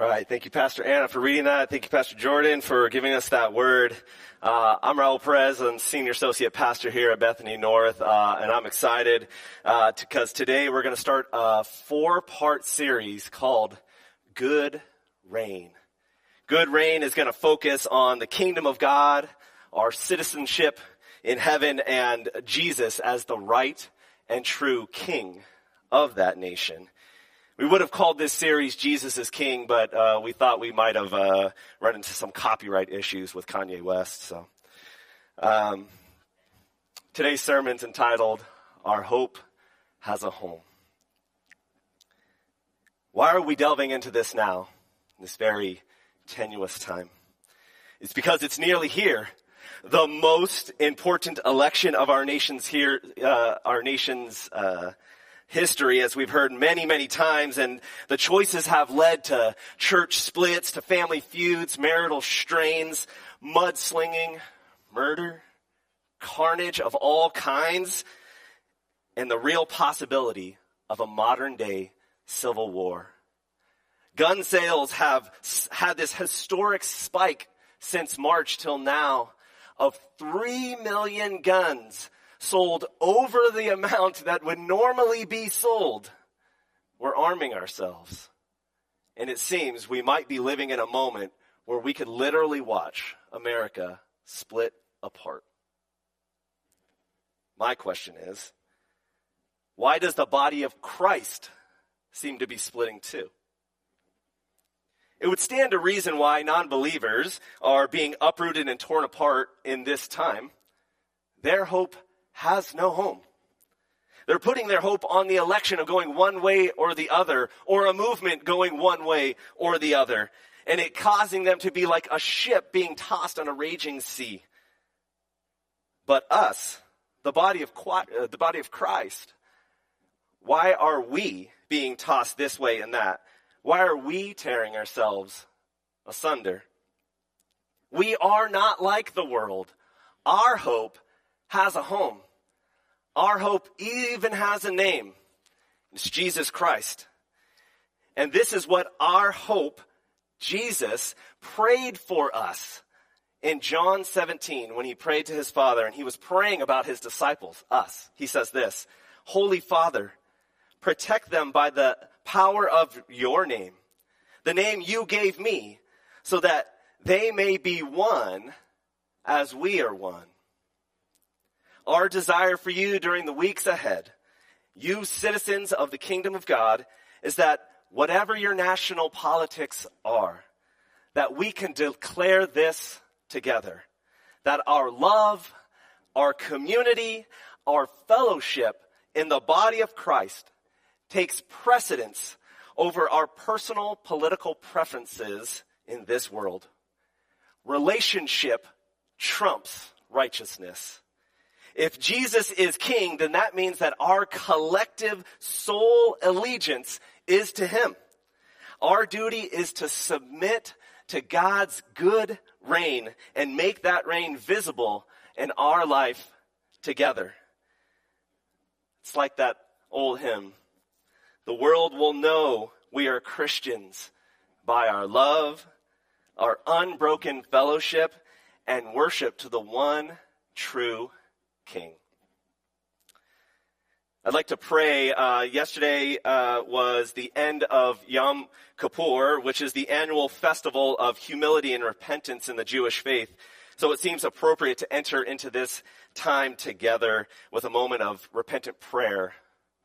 All right. Thank you, Pastor Anna, for reading that. Thank you, Pastor Jordan, for giving us that word. Uh, I'm Raul Perez. I'm senior associate pastor here at Bethany North, uh, and I'm excited because uh, today we're going to start a four-part series called "Good Reign." Good Reign is going to focus on the kingdom of God, our citizenship in heaven, and Jesus as the right and true King of that nation. We would have called this series Jesus is King, but uh, we thought we might have uh, run into some copyright issues with Kanye West. So um, today's sermon's entitled Our Hope Has a Home. Why are we delving into this now, this very tenuous time? It's because it's nearly here. The most important election of our nation's here, uh, our nation's uh, history, as we've heard many, many times, and the choices have led to church splits, to family feuds, marital strains, mudslinging, murder, carnage of all kinds, and the real possibility of a modern day civil war. Gun sales have had this historic spike since March till now of 3 million guns sold over the amount that would normally be sold, we're arming ourselves. And it seems we might be living in a moment where we could literally watch America split apart. My question is, why does the body of Christ seem to be splitting too? It would stand to reason why non believers are being uprooted and torn apart in this time. Their hope has no home. They're putting their hope on the election of going one way or the other, or a movement going one way or the other, and it causing them to be like a ship being tossed on a raging sea. But us, the body of, uh, the body of Christ, why are we being tossed this way and that? Why are we tearing ourselves asunder? We are not like the world. Our hope has a home. Our hope even has a name. It's Jesus Christ. And this is what our hope, Jesus, prayed for us in John 17 when he prayed to his Father and he was praying about his disciples, us. He says this, Holy Father, protect them by the power of your name, the name you gave me, so that they may be one as we are one our desire for you during the weeks ahead, you citizens of the kingdom of God, is that whatever your national politics are, that we can declare this together. That our love, our community, our fellowship in the body of Christ takes precedence over our personal political preferences in this world. Relationship trumps righteousness. If Jesus is king, then that means that our collective sole allegiance is to him. Our duty is to submit to God's good reign and make that reign visible in our life together. It's like that old hymn. The world will know we are Christians by our love, our unbroken fellowship, and worship to the one true king. I'd like to pray. Uh, yesterday uh, was the end of Yom Kippur, which is the annual festival of humility and repentance in the Jewish faith. So it seems appropriate to enter into this time together with a moment of repentant prayer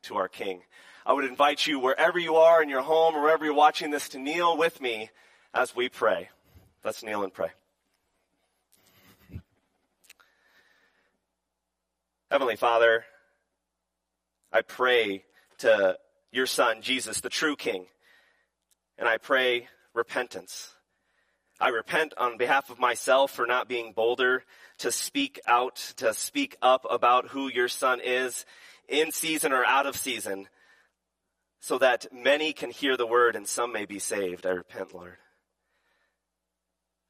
to our King. I would invite you, wherever you are in your home or wherever you're watching this, to kneel with me as we pray. Let's kneel and pray. Heavenly Father, I pray to your Son, Jesus, the true King, and I pray repentance. I repent on behalf of myself for not being bolder to speak out, to speak up about who your Son is, in season or out of season, so that many can hear the word and some may be saved. I repent, Lord.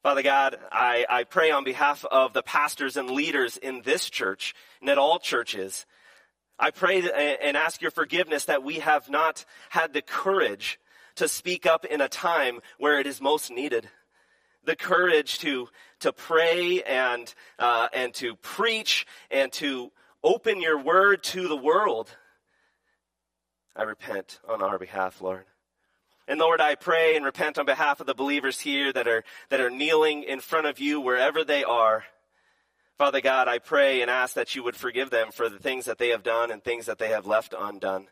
Father God, I, I pray on behalf of the pastors and leaders in this church and at all churches. I pray and ask your forgiveness that we have not had the courage to speak up in a time where it is most needed. The courage to, to pray and, uh, and to preach and to open your word to the world. I repent on our behalf, Lord. And Lord, I pray and repent on behalf of the believers here that are, that are kneeling in front of you wherever they are. Father God, I pray and ask that you would forgive them for the things that they have done and things that they have left undone.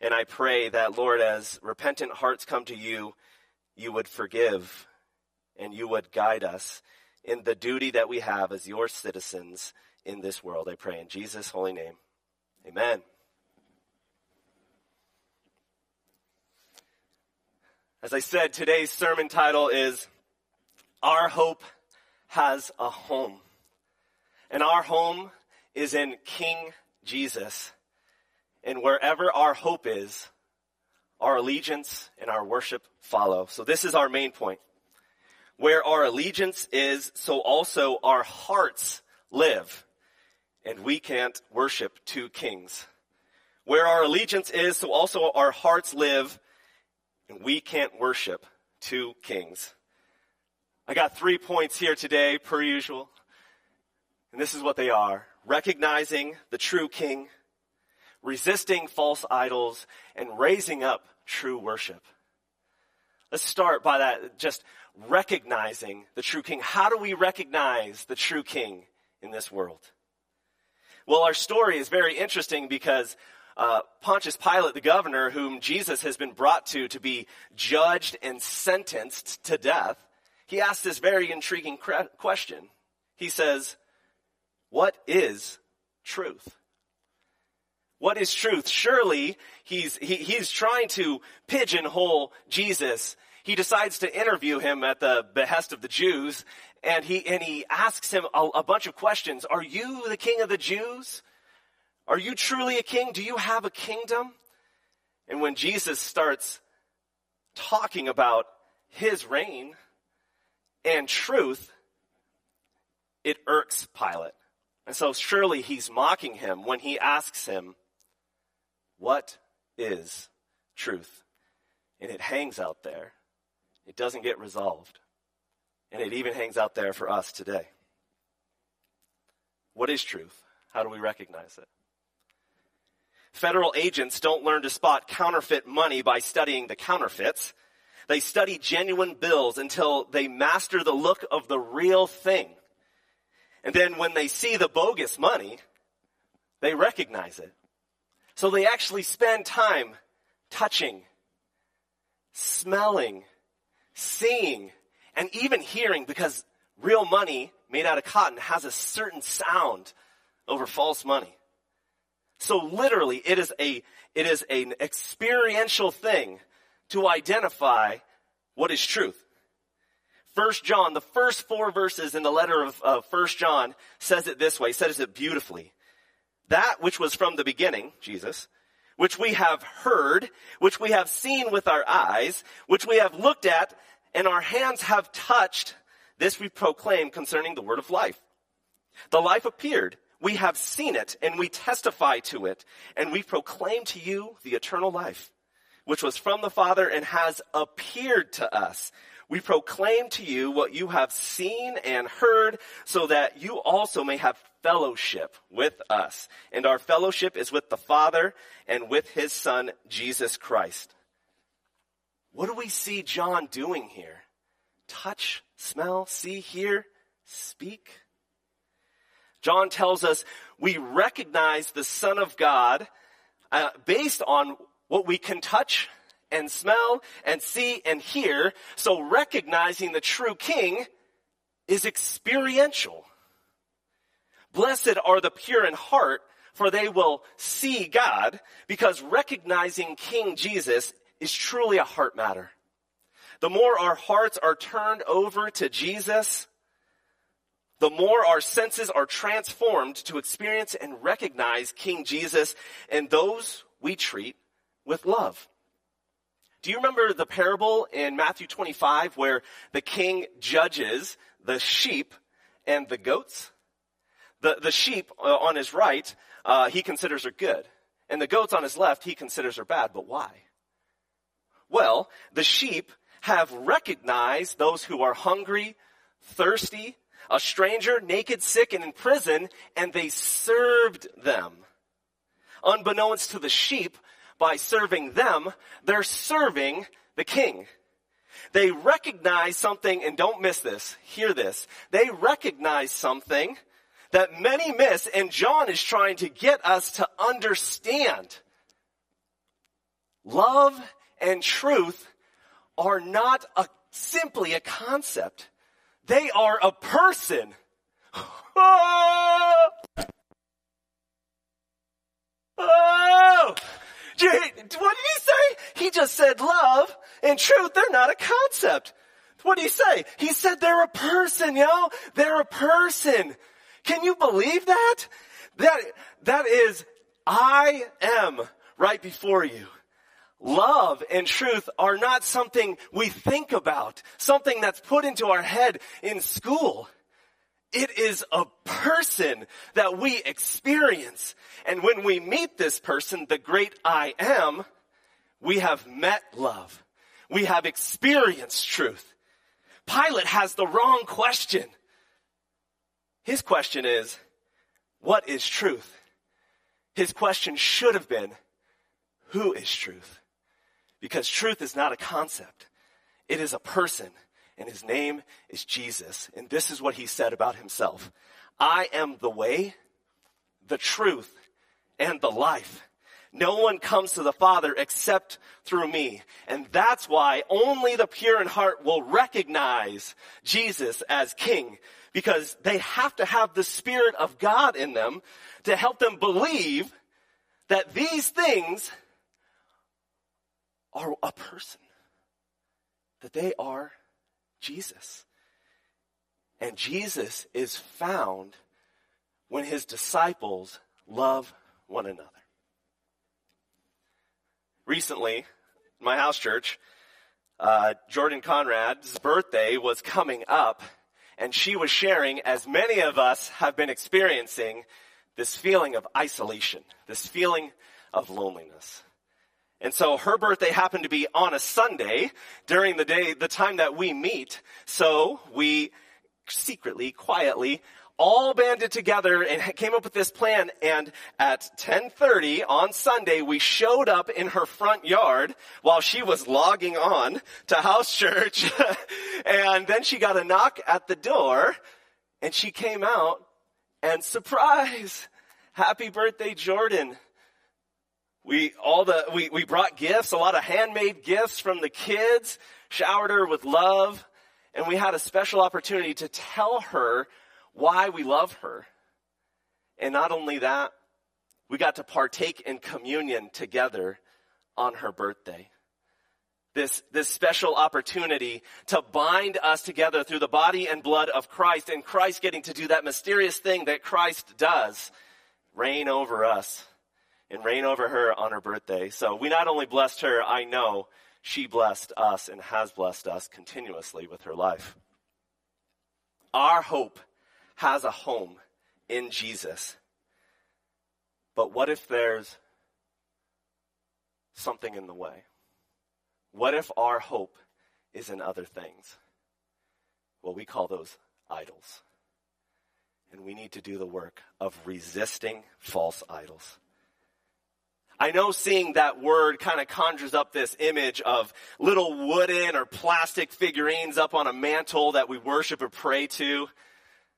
And I pray that, Lord, as repentant hearts come to you, you would forgive and you would guide us in the duty that we have as your citizens in this world. I pray in Jesus' holy name. Amen. As I said, today's sermon title is Our Hope Has a Home. And our home is in King Jesus. And wherever our hope is, our allegiance and our worship follow. So this is our main point. Where our allegiance is, so also our hearts live. And we can't worship two kings. Where our allegiance is, so also our hearts live. And we can't worship two kings. I got three points here today, per usual. And this is what they are. Recognizing the true king, resisting false idols, and raising up true worship. Let's start by that, just recognizing the true king. How do we recognize the true king in this world? Well, our story is very interesting because uh, Pontius Pilate, the governor, whom Jesus has been brought to to be judged and sentenced to death, he asks this very intriguing question. He says, what is truth? What is truth? Surely he's, he, he's trying to pigeonhole Jesus. He decides to interview him at the behest of the Jews and he, and he asks him a, a bunch of questions. Are you the king of the Jews? Are you truly a king? Do you have a kingdom? And when Jesus starts talking about his reign and truth, it irks Pilate. And so surely he's mocking him when he asks him, What is truth? And it hangs out there. It doesn't get resolved. And it even hangs out there for us today. What is truth? How do we recognize it? Federal agents don't learn to spot counterfeit money by studying the counterfeits. They study genuine bills until they master the look of the real thing. And then when they see the bogus money, they recognize it. So they actually spend time touching, smelling, seeing, and even hearing because real money made out of cotton has a certain sound over false money. So literally, it is a, it is an experiential thing to identify what is truth. First John, the first four verses in the letter of First John says it this way, says it beautifully. That which was from the beginning, Jesus, which we have heard, which we have seen with our eyes, which we have looked at, and our hands have touched, this we proclaim concerning the word of life. The life appeared. We have seen it, and we testify to it, and we proclaim to you the eternal life, which was from the Father and has appeared to us. We proclaim to you what you have seen and heard so that you also may have fellowship with us. And our fellowship is with the Father and with his Son, Jesus Christ. What do we see John doing here? Touch, smell, see, hear, speak? John tells us we recognize the Son of God uh, based on what we can touch, and smell and see and hear. So recognizing the true king is experiential. Blessed are the pure in heart, for they will see God, because recognizing King Jesus is truly a heart matter. The more our hearts are turned over to Jesus, the more our senses are transformed to experience and recognize King Jesus and those we treat with love. Do you remember the parable in Matthew 25 where the king judges the sheep and the goats? The, the sheep uh, on his right, uh, he considers are good. And the goats on his left, he considers are bad. But why? Well, the sheep have recognized those who are hungry, thirsty, a stranger, naked, sick, and in prison, and they served them. Unbeknownst to the sheep, by serving them, they're serving the king. They recognize something, and don't miss this, hear this. They recognize something that many miss, and John is trying to get us to understand. Love and truth are not a, simply a concept. They are a person. Oh! oh! What did he say? He just said love and truth, they're not a concept. What did he say? He said they're a person, yo. They're a person. Can you believe that? That, that is, I am right before you. Love and truth are not something we think about, something that's put into our head in school. It is a person that we experience. And when we meet this person, the great I am, we have met love. We have experienced truth. Pilate has the wrong question. His question is, what is truth? His question should have been, who is truth? Because truth is not a concept. It is a person and his name is Jesus. And this is what he said about himself. I am the way, the truth, and the life. No one comes to the Father except through me. And that's why only the pure in heart will recognize Jesus as King. Because they have to have the Spirit of God in them to help them believe that these things are a person. That they are Jesus. And Jesus is found when his disciples love one another. Recently, my house church, uh, Jordan Conrad's birthday was coming up, and she was sharing, as many of us have been experiencing, this feeling of isolation, this feeling of loneliness. And so her birthday happened to be on a Sunday during the day, the time that we meet. So we secretly, quietly, all banded together and came up with this plan. And at 1030 on Sunday, we showed up in her front yard while she was logging on to house church. and then she got a knock at the door and she came out and surprise, happy birthday, Jordan. We all the we, we brought gifts, a lot of handmade gifts from the kids, showered her with love, and we had a special opportunity to tell her why we love her. And not only that, we got to partake in communion together on her birthday. This, this special opportunity to bind us together through the body and blood of Christ and Christ getting to do that mysterious thing that Christ does, reign over us and reign over her on her birthday. So we not only blessed her, I know she blessed us and has blessed us continuously with her life. Our hope has a home in Jesus. But what if there's something in the way? What if our hope is in other things? Well, we call those idols. And we need to do the work of resisting false idols. I know seeing that word kind of conjures up this image of little wooden or plastic figurines up on a mantle that we worship or pray to.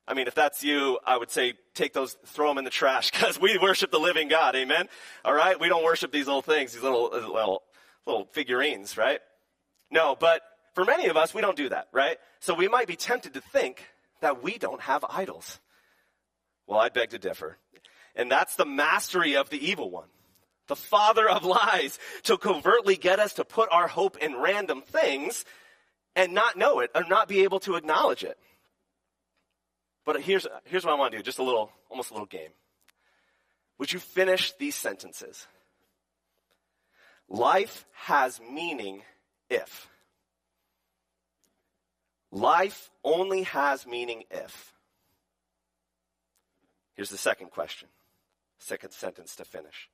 I mean, if that's you, I would say take those, throw them in the trash because we worship the living God. Amen. All right. We don't worship these little things, these little, uh, little, little figurines, right? No, but for many of us, we don't do that, right? So we might be tempted to think that we don't have idols. Well, I beg to differ. And that's the mastery of the evil one the father of lies, to covertly get us to put our hope in random things and not know it or not be able to acknowledge it. But here's, here's what I want to do just a little, almost a little game. Would you finish these sentences? Life has meaning if. Life only has meaning if. Here's the second question, second sentence to finish.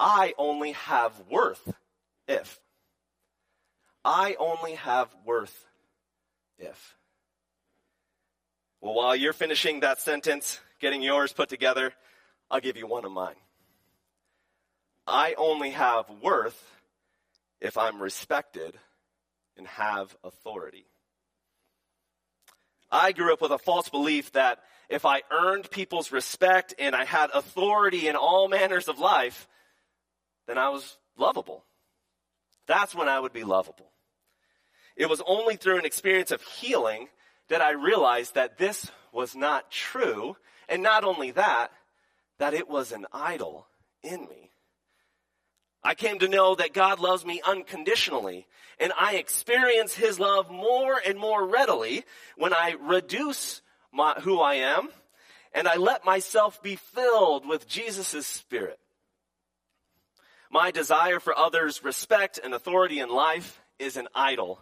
I only have worth if. I only have worth if. Well, while you're finishing that sentence, getting yours put together, I'll give you one of mine. I only have worth if I'm respected and have authority. I grew up with a false belief that if I earned people's respect and I had authority in all manners of life, then I was lovable. That's when I would be lovable. It was only through an experience of healing that I realized that this was not true. And not only that, that it was an idol in me. I came to know that God loves me unconditionally, and I experience His love more and more readily when I reduce my, who I am and I let myself be filled with Jesus' Spirit. My desire for others' respect and authority in life is an idol,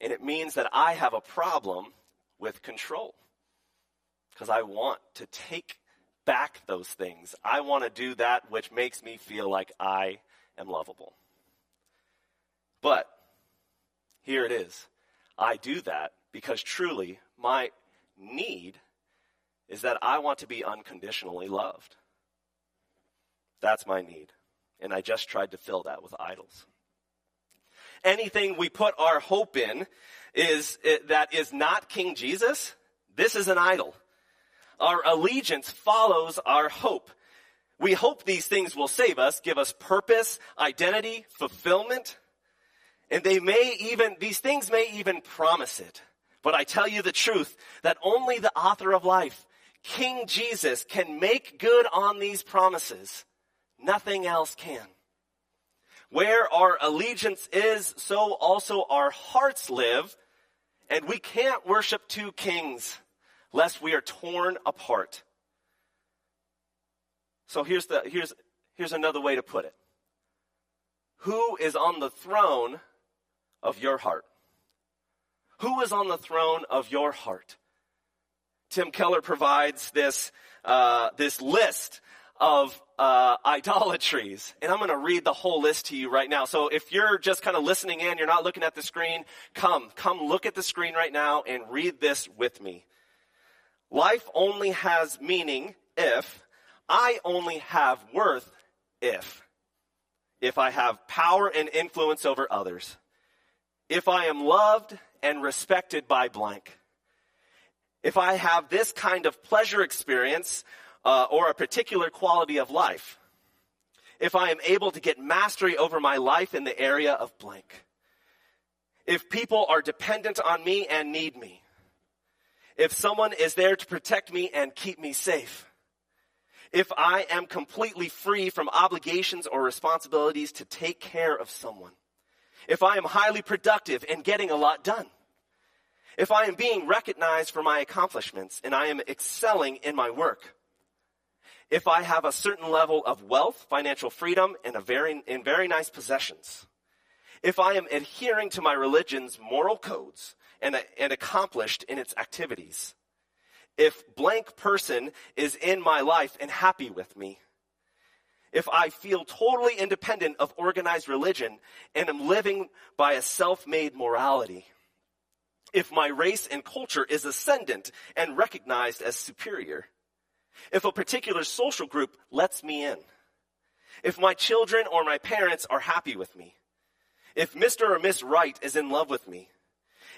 and it means that I have a problem with control because I want to take back those things. I want to do that which makes me feel like I am lovable. But here it is. I do that because truly my need is that I want to be unconditionally loved. That's my need. And I just tried to fill that with idols. Anything we put our hope in is eh, that is not King Jesus, this is an idol. Our allegiance follows our hope. We hope these things will save us, give us purpose, identity, fulfillment. And they may even, these things may even promise it. But I tell you the truth that only the author of life, King Jesus, can make good on these promises. Nothing else can. Where our allegiance is, so also our hearts live. And we can't worship two kings lest we are torn apart. So here's, the, here's, here's another way to put it. Who is on the throne of your heart? Who is on the throne of your heart? Tim Keller provides this, uh, this list of uh, idolatries. And I'm going to read the whole list to you right now. So if you're just kind of listening in, you're not looking at the screen, come, come look at the screen right now and read this with me. Life only has meaning if I only have worth if. If I have power and influence over others. If I am loved and respected by blank. If I have this kind of pleasure experience uh, or a particular quality of life. If I am able to get mastery over my life in the area of blank. If people are dependent on me and need me. If someone is there to protect me and keep me safe if I am completely free from obligations or responsibilities to take care of someone, if I am highly productive and getting a lot done, if I am being recognized for my accomplishments and I am excelling in my work, if I have a certain level of wealth, financial freedom, and a very, and very nice possessions, if I am adhering to my religion's moral codes and, and accomplished in its activities, if blank person is in my life and happy with me, if I feel totally independent of organized religion and am living by a self-made morality, if my race and culture is ascendant and recognized as superior, if a particular social group lets me in, if my children or my parents are happy with me, if Mr. or Miss Right is in love with me,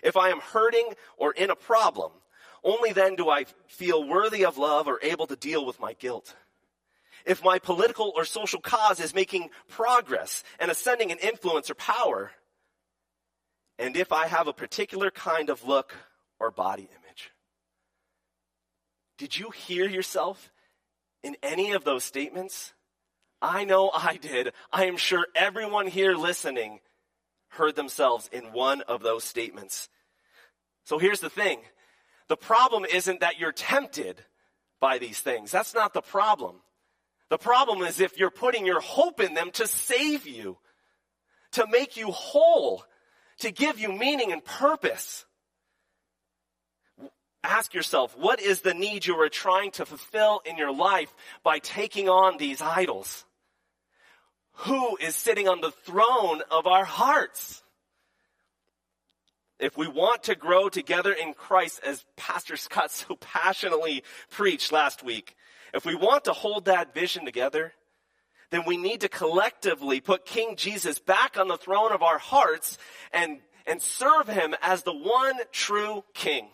if I am hurting or in a problem, only then do I feel worthy of love or able to deal with my guilt. If my political or social cause is making progress and ascending in influence or power, and if I have a particular kind of look or body. Did you hear yourself in any of those statements? I know I did. I am sure everyone here listening heard themselves in one of those statements. So here's the thing the problem isn't that you're tempted by these things. That's not the problem. The problem is if you're putting your hope in them to save you, to make you whole, to give you meaning and purpose. Ask yourself, what is the need you are trying to fulfill in your life by taking on these idols? Who is sitting on the throne of our hearts? if we want to grow together in Christ, as Pastor Scott so passionately preached last week, if we want to hold that vision together, then we need to collectively put King Jesus back on the throne of our hearts and, and serve him as the one true King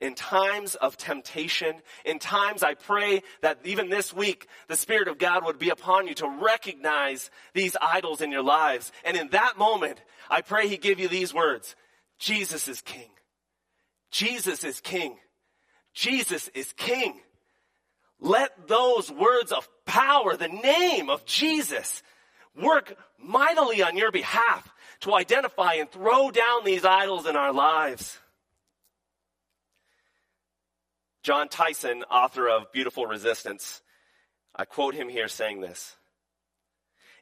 in times of temptation, in times I pray that even this week, the Spirit of God would be upon you to recognize these idols in your lives. And in that moment, I pray He give you these words. Jesus is King. Jesus is King. Jesus is King. Let those words of power, the name of Jesus, work mightily on your behalf to identify and throw down these idols in our lives. Jon Tyson, author of Beautiful Resistance, I quote him here saying this.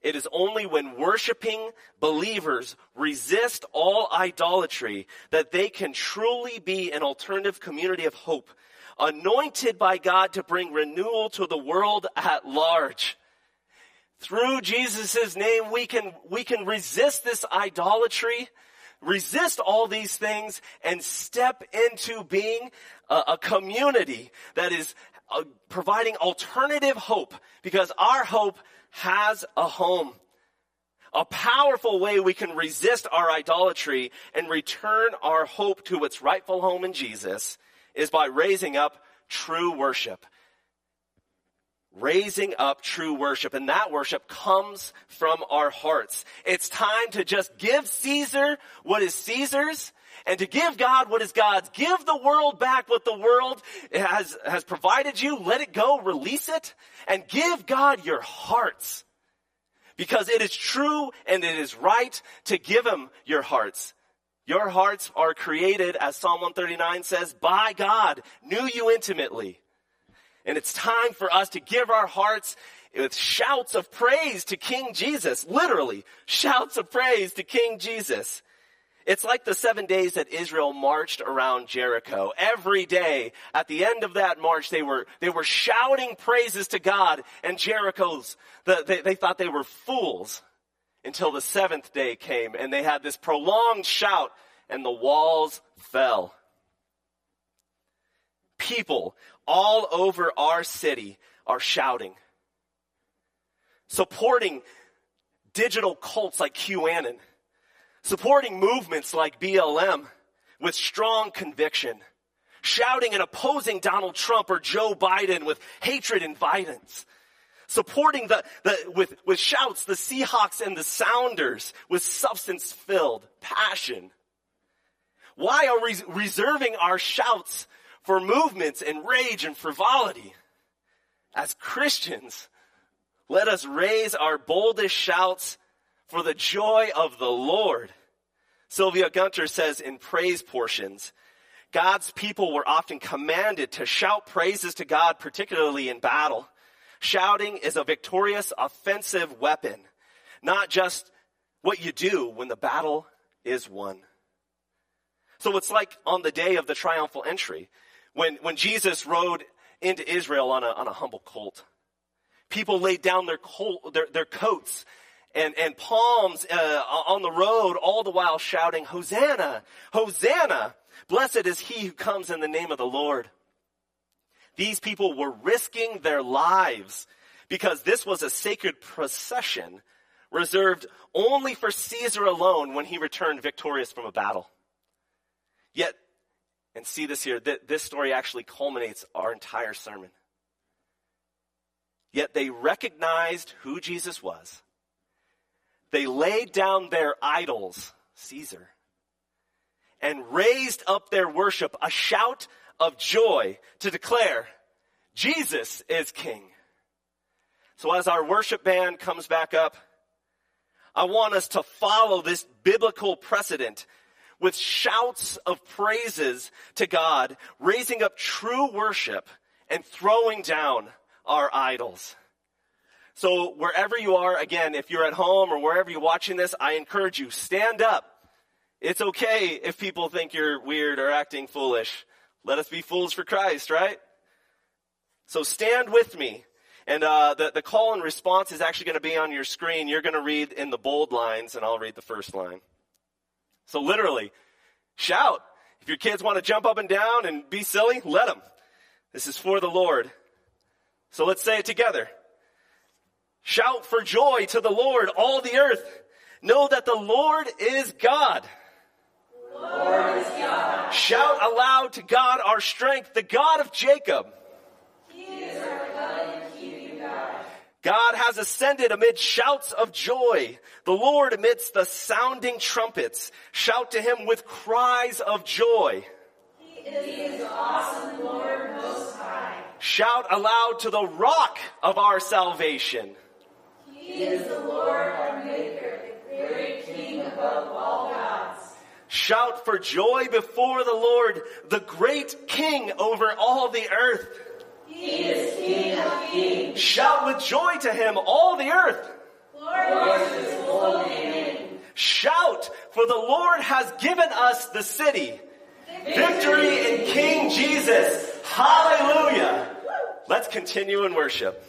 It is only when worshiping believers resist all idolatry that they can truly be an alternative community of hope, anointed by God to bring renewal to the world at large. Through Jesus' name, we can, we can resist this idolatry resist all these things and step into being a, a community that is uh, providing alternative hope because our hope has a home. A powerful way we can resist our idolatry and return our hope to its rightful home in Jesus is by raising up true worship raising up true worship. And that worship comes from our hearts. It's time to just give Caesar what is Caesar's and to give God what is God's. Give the world back what the world has, has provided you. Let it go. Release it and give God your hearts. Because it is true and it is right to give him your hearts. Your hearts are created, as Psalm 139 says, by God, knew you intimately. And it's time for us to give our hearts with shouts of praise to King Jesus. Literally, shouts of praise to King Jesus. It's like the seven days that Israel marched around Jericho. Every day, at the end of that march, they were, they were shouting praises to God and Jericho's, the, they, they thought they were fools until the seventh day came and they had this prolonged shout and the walls fell. People all over our city are shouting, supporting digital cults like QAnon, supporting movements like BLM with strong conviction, shouting and opposing Donald Trump or Joe Biden with hatred and violence, supporting the, the with, with shouts the Seahawks and the Sounders with substance filled passion. Why are we reserving our shouts for movements and rage and frivolity. As Christians, let us raise our boldest shouts for the joy of the Lord. Sylvia Gunter says in praise portions, God's people were often commanded to shout praises to God, particularly in battle. Shouting is a victorious offensive weapon, not just what you do when the battle is won. So it's like on the day of the triumphal entry when, when Jesus rode into Israel on a, on a humble colt. People laid down their, their, their coats and, and palms uh, on the road, all the while shouting, Hosanna! Hosanna! Blessed is he who comes in the name of the Lord. These people were risking their lives because this was a sacred procession reserved only for Caesar alone when he returned victorious from a battle. Yet and see this here. This story actually culminates our entire sermon. Yet they recognized who Jesus was. They laid down their idols, Caesar, and raised up their worship, a shout of joy to declare, Jesus is King. So as our worship band comes back up, I want us to follow this biblical precedent with shouts of praises to God, raising up true worship and throwing down our idols. So wherever you are, again, if you're at home or wherever you're watching this, I encourage you, stand up. It's okay if people think you're weird or acting foolish. Let us be fools for Christ, right? So stand with me. And uh, the, the call and response is actually going to be on your screen. You're going to read in the bold lines, and I'll read the first line. So literally, shout. If your kids want to jump up and down and be silly, let them. This is for the Lord. So let's say it together. Shout for joy to the Lord, all the earth. Know that the Lord is God. Lord is God. Shout aloud to God, our strength, the God of Jacob. God has ascended amid shouts of joy. The Lord amidst the sounding trumpets. Shout to him with cries of joy. He is awesome Lord Most High. Shout aloud to the rock of our salvation. He is the Lord our Maker, the great King above all gods. Shout for joy before the Lord, the great King over all the earth. Shout with joy to him, all the earth. His holy name. Shout, for the Lord has given us the city. Victory in King Jesus. Hallelujah. Let's continue in worship.